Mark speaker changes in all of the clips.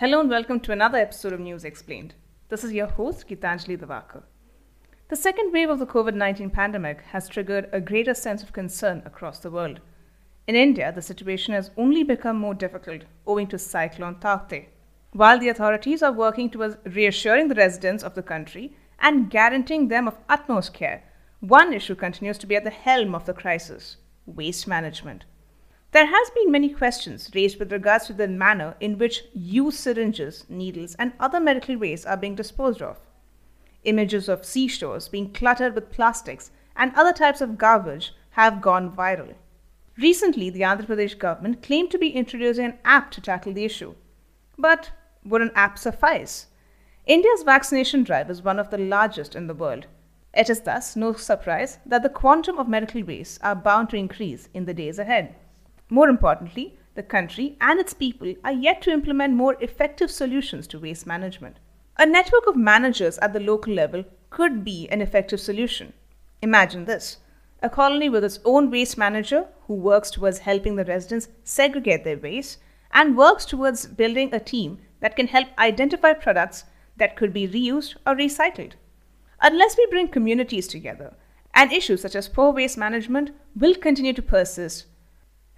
Speaker 1: Hello and welcome to another episode of News Explained. This is your host, Gitanjali Devakar. The second wave of the COVID 19 pandemic has triggered a greater sense of concern across the world. In India, the situation has only become more difficult owing to Cyclone Tauktae. While the authorities are working towards reassuring the residents of the country and guaranteeing them of utmost care, one issue continues to be at the helm of the crisis waste management. There has been many questions raised with regards to the manner in which used syringes, needles, and other medical waste are being disposed of. Images of seashores being cluttered with plastics and other types of garbage have gone viral. Recently, the Andhra Pradesh government claimed to be introducing an app to tackle the issue. But would an app suffice? India's vaccination drive is one of the largest in the world. It is thus no surprise that the quantum of medical waste are bound to increase in the days ahead. More importantly, the country and its people are yet to implement more effective solutions to waste management. A network of managers at the local level could be an effective solution. Imagine this a colony with its own waste manager who works towards helping the residents segregate their waste and works towards building a team that can help identify products that could be reused or recycled. Unless we bring communities together, and issues such as poor waste management will continue to persist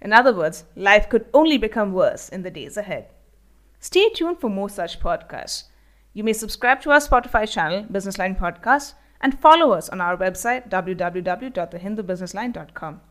Speaker 1: in other words, life could only become worse in the days ahead. Stay tuned for more such podcasts. You may subscribe to our Spotify channel, Businessline Podcast, and follow us on our website, www.thehindubusinessline.com.